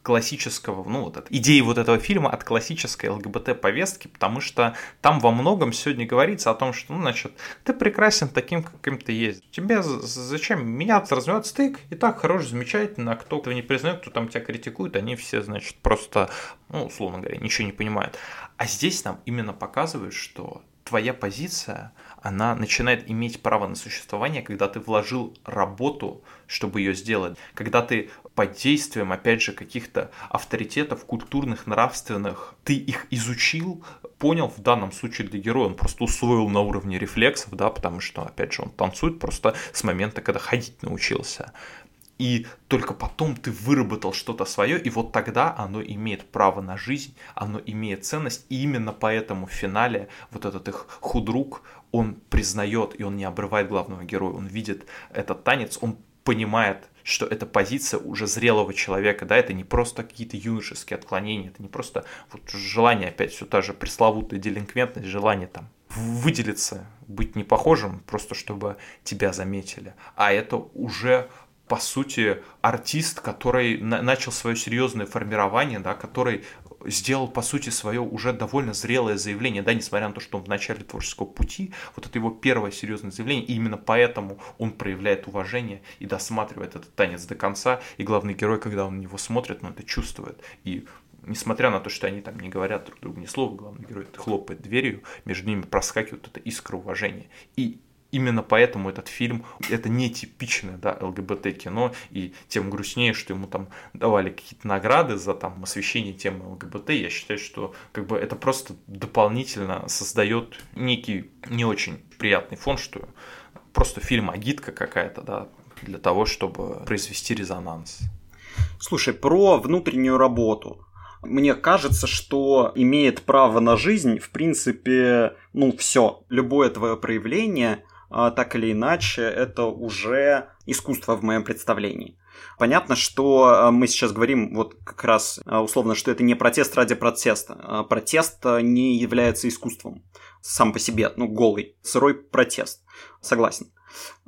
классического, ну, вот от идеи вот этого фильма, от классической ЛГБТ-повестки, потому что там во многом сегодня говорится о том, что, ну, значит, ты прекрасен таким, каким ты есть. Тебе зачем меняться, развиваться? Ты и так хорош, замечательно, а кто этого не признает, кто там тебя критикует, они все, значит, просто, ну, условно говоря, ничего не понимают. А здесь нам именно показывают, что твоя позиция, она начинает иметь право на существование, когда ты вложил работу, чтобы ее сделать, когда ты под действием, опять же, каких-то авторитетов культурных, нравственных, ты их изучил, понял, в данном случае для героя, он просто усвоил на уровне рефлексов, да, потому что, опять же, он танцует просто с момента, когда ходить научился. И только потом ты выработал что-то свое, и вот тогда оно имеет право на жизнь, оно имеет ценность, и именно поэтому в финале вот этот их худрук, он признает, и он не обрывает главного героя, он видит этот танец, он понимает, что это позиция уже зрелого человека, да, это не просто какие-то юношеские отклонения, это не просто вот желание, опять все та же пресловутая делинквентность, желание там выделиться, быть не похожим, просто чтобы тебя заметили, а это уже по сути, артист, который на- начал свое серьезное формирование, да, который сделал, по сути, свое уже довольно зрелое заявление, да, несмотря на то, что он в начале творческого пути, вот это его первое серьезное заявление, и именно поэтому он проявляет уважение и досматривает этот танец до конца, и главный герой, когда он на него смотрит, он это чувствует, и несмотря на то, что они там не говорят друг другу ни слова, главный герой хлопает дверью, между ними проскакивает эта искра уважения. И именно поэтому этот фильм это не типичное да, ЛГБТ-кино, и тем грустнее, что ему там давали какие-то награды за там освещение темы ЛГБТ. Я считаю, что как бы это просто дополнительно создает некий не очень приятный фон, что просто фильм агитка какая-то, да, для того, чтобы произвести резонанс. Слушай, про внутреннюю работу. Мне кажется, что имеет право на жизнь, в принципе, ну все, любое твое проявление – так или иначе, это уже искусство в моем представлении. Понятно, что а, мы сейчас говорим вот как раз а, условно, что это не протест ради протеста. Протест не является искусством сам по себе, ну, голый, сырой протест. Согласен.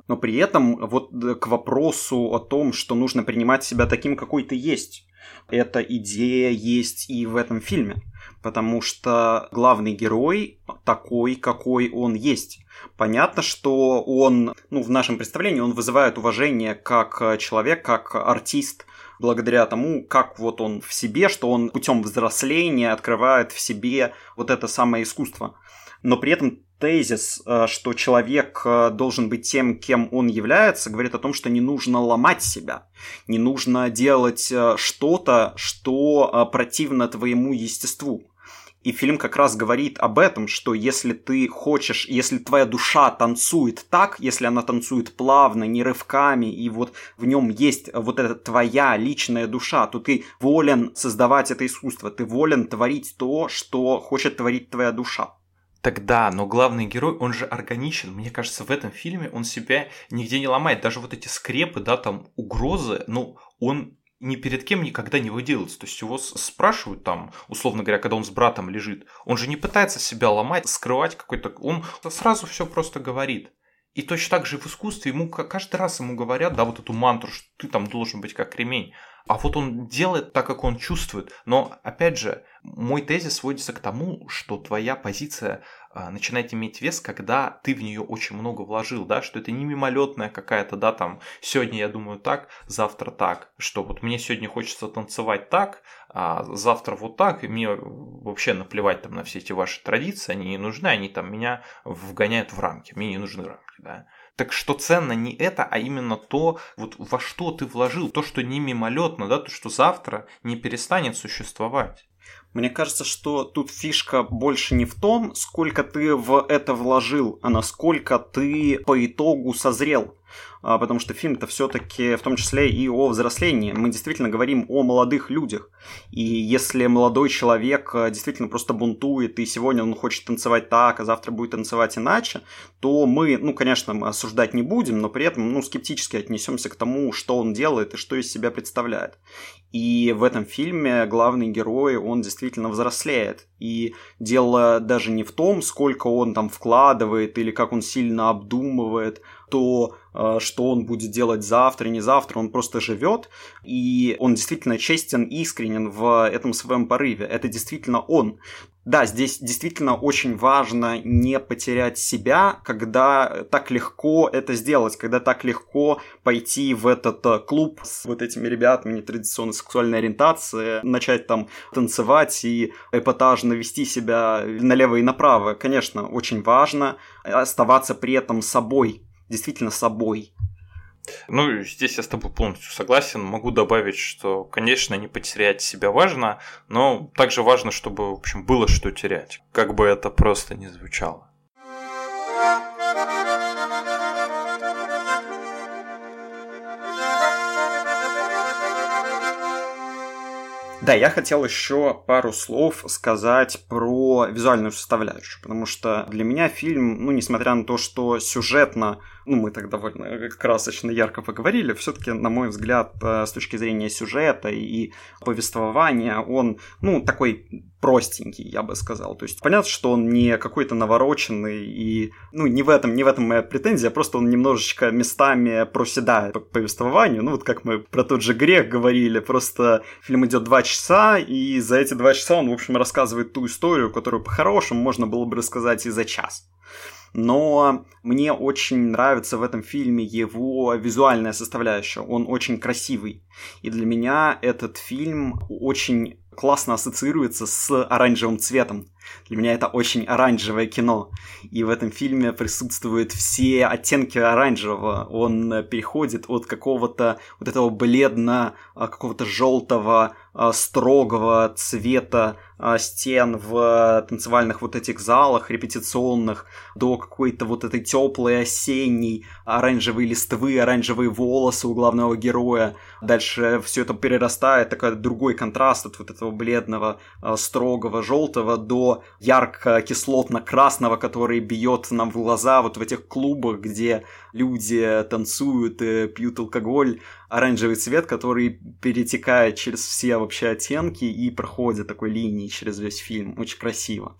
Но при этом вот к вопросу о том, что нужно принимать себя таким, какой ты есть, эта идея есть и в этом фильме. Потому что главный герой такой, какой он есть. Понятно, что он, ну, в нашем представлении, он вызывает уважение как человек, как артист, благодаря тому, как вот он в себе, что он путем взросления открывает в себе вот это самое искусство. Но при этом тезис, э, что человек э, должен быть тем, кем он является, говорит о том, что не нужно ломать себя, не нужно делать э, что-то, что противно твоему естеству. И фильм как раз говорит об этом, что если ты хочешь, если твоя душа танцует так, если она танцует плавно, не рывками, и вот в нем есть вот эта твоя личная душа, то ты волен создавать это искусство, ты волен творить то, что хочет творить твоя душа. Тогда, но главный герой, он же органичен. Мне кажется, в этом фильме он себя нигде не ломает. Даже вот эти скрепы, да, там угрозы, ну, он ни перед кем никогда не выделывается. То есть его спрашивают там, условно говоря, когда он с братом лежит, он же не пытается себя ломать, скрывать какой-то... Он сразу все просто говорит. И точно так же в искусстве ему каждый раз ему говорят, да, вот эту мантру, что ты там должен быть как ремень. А вот он делает так, как он чувствует. Но, опять же, мой тезис сводится к тому, что твоя позиция а, начинает иметь вес, когда ты в нее очень много вложил, да, что это не мимолетная какая-то, да, там, сегодня я думаю так, завтра так, что вот мне сегодня хочется танцевать так, а завтра вот так, и мне вообще наплевать там на все эти ваши традиции, они не нужны, они там меня вгоняют в рамки, мне не нужны рамки, да. Так что ценно не это, а именно то, вот во что ты вложил, то, что не мимолетно, да, то, что завтра не перестанет существовать. Мне кажется, что тут фишка больше не в том, сколько ты в это вложил, а насколько ты по итогу созрел. А, потому что фильм-то все-таки в том числе и о взрослении. Мы действительно говорим о молодых людях. И если молодой человек а, действительно просто бунтует, и сегодня он хочет танцевать так, а завтра будет танцевать иначе, то мы, ну, конечно, мы осуждать не будем, но при этом, ну, скептически отнесемся к тому, что он делает и что из себя представляет. И в этом фильме главный герой, он действительно взрослеет. И дело даже не в том, сколько он там вкладывает или как он сильно обдумывает то, э, что он будет делать завтра, не завтра, он просто живет, и он действительно честен искренен в этом своем порыве. Это действительно он. Да, здесь действительно очень важно не потерять себя, когда так легко это сделать, когда так легко пойти в этот э, клуб с вот этими ребятами нетрадиционной сексуальной ориентации, начать там танцевать и эпатажно вести себя налево и направо. Конечно, очень важно оставаться при этом собой, действительно собой. Ну, здесь я с тобой полностью согласен. Могу добавить, что, конечно, не потерять себя важно, но также важно, чтобы, в общем, было что терять. Как бы это просто не звучало. Да, я хотел еще пару слов сказать про визуальную составляющую, потому что для меня фильм, ну, несмотря на то, что сюжетно ну, мы так довольно красочно, ярко поговорили, все-таки, на мой взгляд, э, с точки зрения сюжета и повествования, он, ну, такой простенький, я бы сказал. То есть понятно, что он не какой-то навороченный и, ну, не в этом, не в этом моя претензия, просто он немножечко местами проседает по повествованию. Ну, вот как мы про тот же грех говорили, просто фильм идет два часа, и за эти два часа он, в общем, рассказывает ту историю, которую по-хорошему можно было бы рассказать и за час но мне очень нравится в этом фильме его визуальная составляющая. Он очень красивый. И для меня этот фильм очень классно ассоциируется с оранжевым цветом. Для меня это очень оранжевое кино. И в этом фильме присутствуют все оттенки оранжевого. Он переходит от какого-то вот этого бледно, а, какого-то желтого, а, строгого цвета стен в танцевальных вот этих залах репетиционных до какой-то вот этой теплой осенней оранжевой листвы, оранжевые волосы у главного героя. Дальше все это перерастает, такой другой контраст от вот этого бледного, строгого желтого до ярко-кислотно-красного, который бьет нам в глаза вот в этих клубах, где люди танцуют, пьют алкоголь, оранжевый цвет, который перетекает через все вообще оттенки и проходит такой линией через весь фильм. Очень красиво.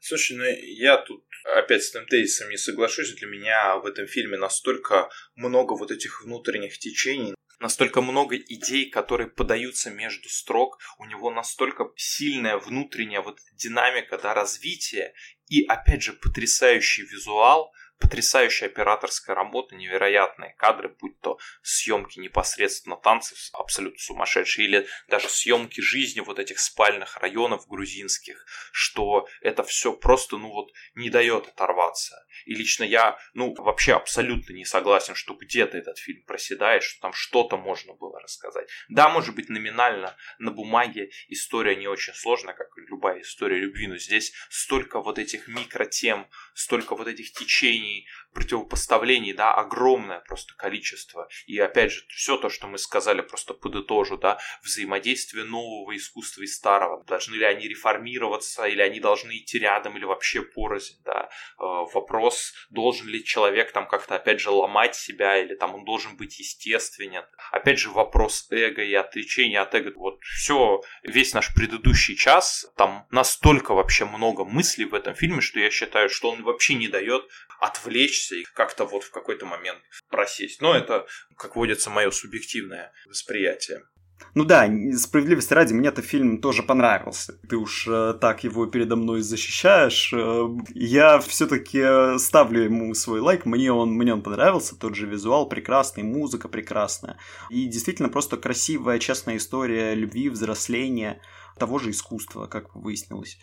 Слушай, ну я тут опять с этим тезисом не соглашусь. Для меня в этом фильме настолько много вот этих внутренних течений, настолько много идей, которые подаются между строк, у него настолько сильная внутренняя вот динамика, да, развития и, опять же, потрясающий визуал, потрясающая операторская работа, невероятные кадры, будь то съемки непосредственно танцев абсолютно сумасшедшие, или даже съемки жизни вот этих спальных районов грузинских, что это все просто, ну вот, не дает оторваться. И лично я, ну, вообще абсолютно не согласен, что где-то этот фильм проседает, что там что-то можно было рассказать. Да, может быть, номинально на бумаге история не очень сложная, как любая история любви, но здесь столько вот этих микротем, столько вот этих течений, money противопоставлений, да, огромное просто количество. И опять же, все то, что мы сказали, просто подытожу, да, взаимодействие нового искусства и старого. Должны ли они реформироваться, или они должны идти рядом, или вообще порознь, да. Э, вопрос, должен ли человек там как-то, опять же, ломать себя, или там он должен быть естественен. Опять же, вопрос эго и отречения от эго. Вот все, весь наш предыдущий час, там настолько вообще много мыслей в этом фильме, что я считаю, что он вообще не дает отвлечься и как-то вот в какой-то момент просесть. Но это, как водится, мое субъективное восприятие. Ну да, справедливости ради, мне этот фильм тоже понравился. Ты уж э, так его передо мной защищаешь. Э, я все-таки ставлю ему свой лайк. Мне он, мне он понравился. Тот же визуал прекрасный, музыка прекрасная. И действительно просто красивая, честная история любви, взросления того же искусства, как выяснилось.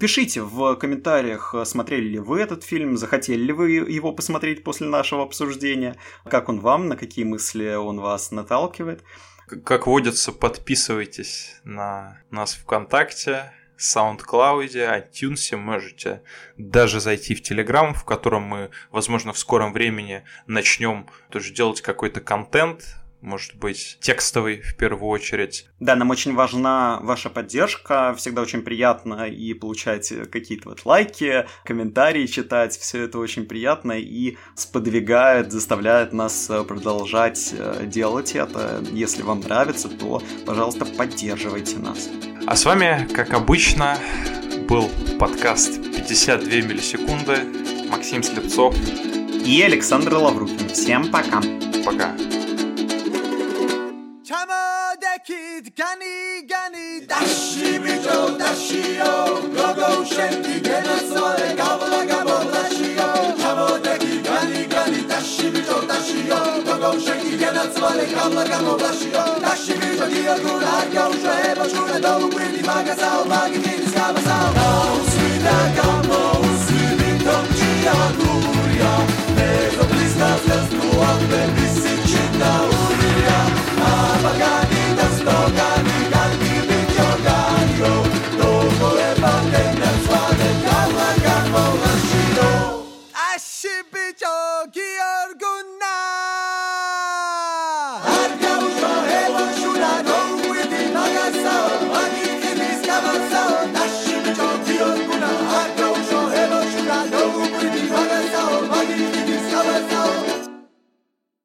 Пишите в комментариях, смотрели ли вы этот фильм, захотели ли вы его посмотреть после нашего обсуждения, как он вам, на какие мысли он вас наталкивает. Как водится, подписывайтесь на нас ВКонтакте, SoundCloud, iTunes, можете даже зайти в Telegram, в котором мы, возможно, в скором времени начнем тоже делать какой-то контент, может быть, текстовый в первую очередь. Да, нам очень важна ваша поддержка, всегда очень приятно и получать какие-то вот лайки, комментарии читать, все это очень приятно и сподвигает, заставляет нас э, продолжать э, делать это. Если вам нравится, то, пожалуйста, поддерживайте нас. А с вами, как обычно, был подкаст 52 миллисекунды. Максим Слепцов. и Александр Лаврухин. Всем пока. Пока. განი განი დაში ბიჭო დაშიო გოგო შენკი გენაცვალე გავლა გამოვლაშიო ჩამოდეგი განი განი დაში ბიჭო დაშიო გოგო შენკი გენაცვალე გავლა გამოვლაშიო დაში ბიჭო გიაგურა გაუშვება შურა დაუკვირდი მაგაზაო მაგი მინის გამაზაო გაუსვი და გამოუსვი ვინდომ ჭიაგურია მეზობლის ნაცვლს თუ ამბები